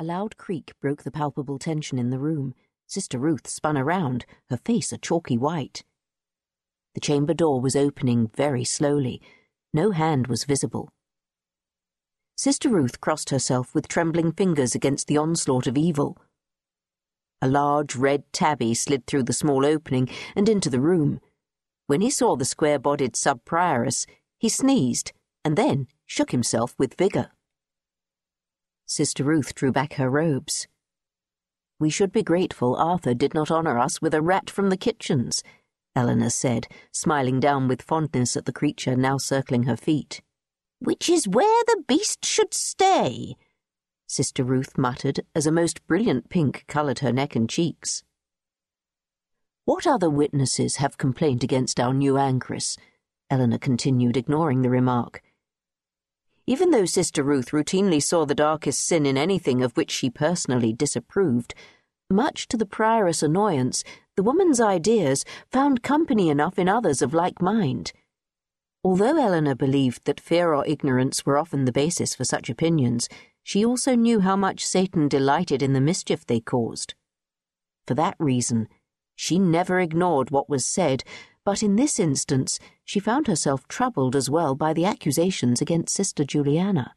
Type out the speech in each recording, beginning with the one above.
A loud creak broke the palpable tension in the room. Sister Ruth spun around, her face a chalky white. The chamber door was opening very slowly. No hand was visible. Sister Ruth crossed herself with trembling fingers against the onslaught of evil. A large red tabby slid through the small opening and into the room. When he saw the square bodied sub prioress, he sneezed and then shook himself with vigour. Sister Ruth drew back her robes. We should be grateful Arthur did not honour us with a rat from the kitchens, Eleanor said, smiling down with fondness at the creature now circling her feet. Which is where the beast should stay, Sister Ruth muttered as a most brilliant pink coloured her neck and cheeks. What other witnesses have complained against our new anchoress? Eleanor continued, ignoring the remark. Even though Sister Ruth routinely saw the darkest sin in anything of which she personally disapproved, much to the prioress' annoyance, the woman's ideas found company enough in others of like mind. Although Eleanor believed that fear or ignorance were often the basis for such opinions, she also knew how much Satan delighted in the mischief they caused. For that reason, she never ignored what was said but in this instance she found herself troubled as well by the accusations against Sister Juliana.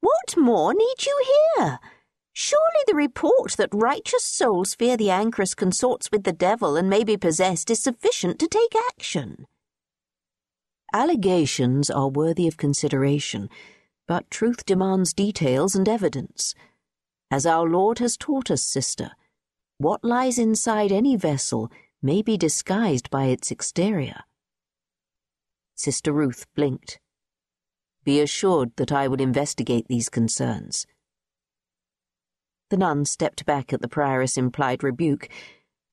What more need you hear? Surely the report that righteous souls fear the anchoress consorts with the devil and may be possessed is sufficient to take action. Allegations are worthy of consideration, but truth demands details and evidence. As our Lord has taught us, sister, what lies inside any vessel may be disguised by its exterior. Sister Ruth blinked. Be assured that I will investigate these concerns. The nun stepped back at the prioress' implied rebuke,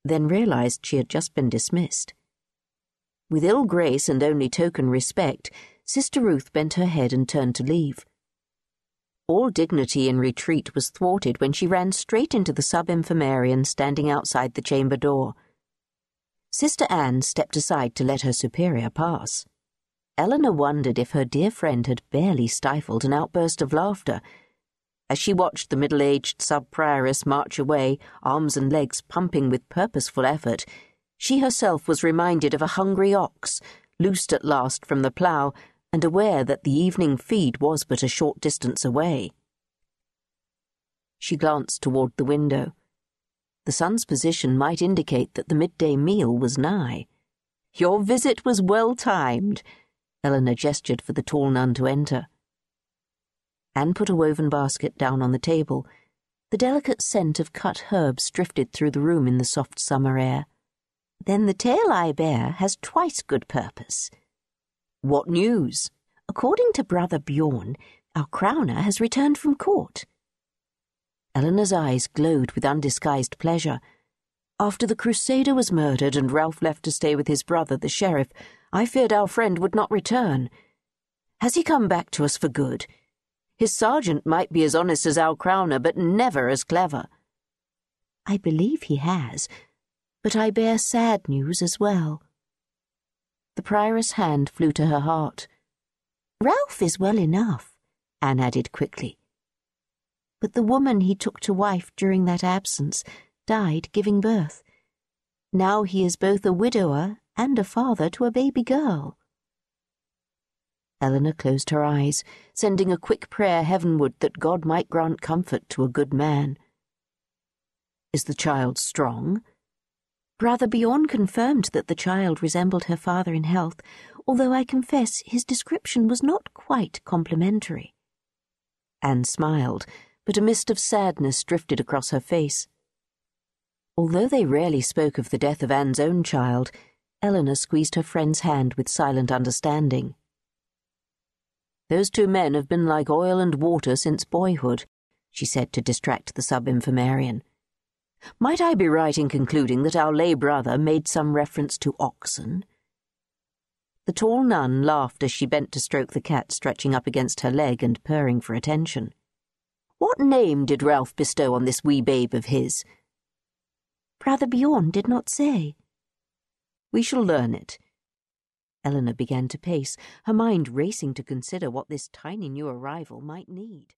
then realized she had just been dismissed. With ill grace and only token respect, Sister Ruth bent her head and turned to leave. All dignity in retreat was thwarted when she ran straight into the sub infirmarian standing outside the chamber door. Sister Anne stepped aside to let her superior pass. Eleanor wondered if her dear friend had barely stifled an outburst of laughter. As she watched the middle aged sub prioress march away, arms and legs pumping with purposeful effort, she herself was reminded of a hungry ox, loosed at last from the plough, and aware that the evening feed was but a short distance away. She glanced toward the window. The sun's position might indicate that the midday meal was nigh. Your visit was well timed. Eleanor gestured for the tall nun to enter. Anne put a woven basket down on the table. The delicate scent of cut herbs drifted through the room in the soft summer air. Then the tale I bear has twice good purpose. What news? According to Brother Beorn, our crowner has returned from court. Eleanor's eyes glowed with undisguised pleasure. After the Crusader was murdered and Ralph left to stay with his brother, the sheriff, I feared our friend would not return. Has he come back to us for good? His sergeant might be as honest as our crowner, but never as clever. I believe he has, but I bear sad news as well. The prioress' hand flew to her heart. Ralph is well enough, Anne added quickly but the woman he took to wife during that absence died giving birth. Now he is both a widower and a father to a baby girl. Eleanor closed her eyes, sending a quick prayer heavenward that God might grant comfort to a good man. Is the child strong? Brother Beorn confirmed that the child resembled her father in health, although I confess his description was not quite complimentary. Anne smiled, but a mist of sadness drifted across her face. Although they rarely spoke of the death of Anne's own child, Eleanor squeezed her friend's hand with silent understanding. Those two men have been like oil and water since boyhood, she said to distract the sub infirmarian. Might I be right in concluding that our lay brother made some reference to oxen? The tall nun laughed as she bent to stroke the cat stretching up against her leg and purring for attention. What name did Ralph bestow on this wee babe of his? Brother Beorn did not say. We shall learn it. Eleanor began to pace, her mind racing to consider what this tiny new arrival might need.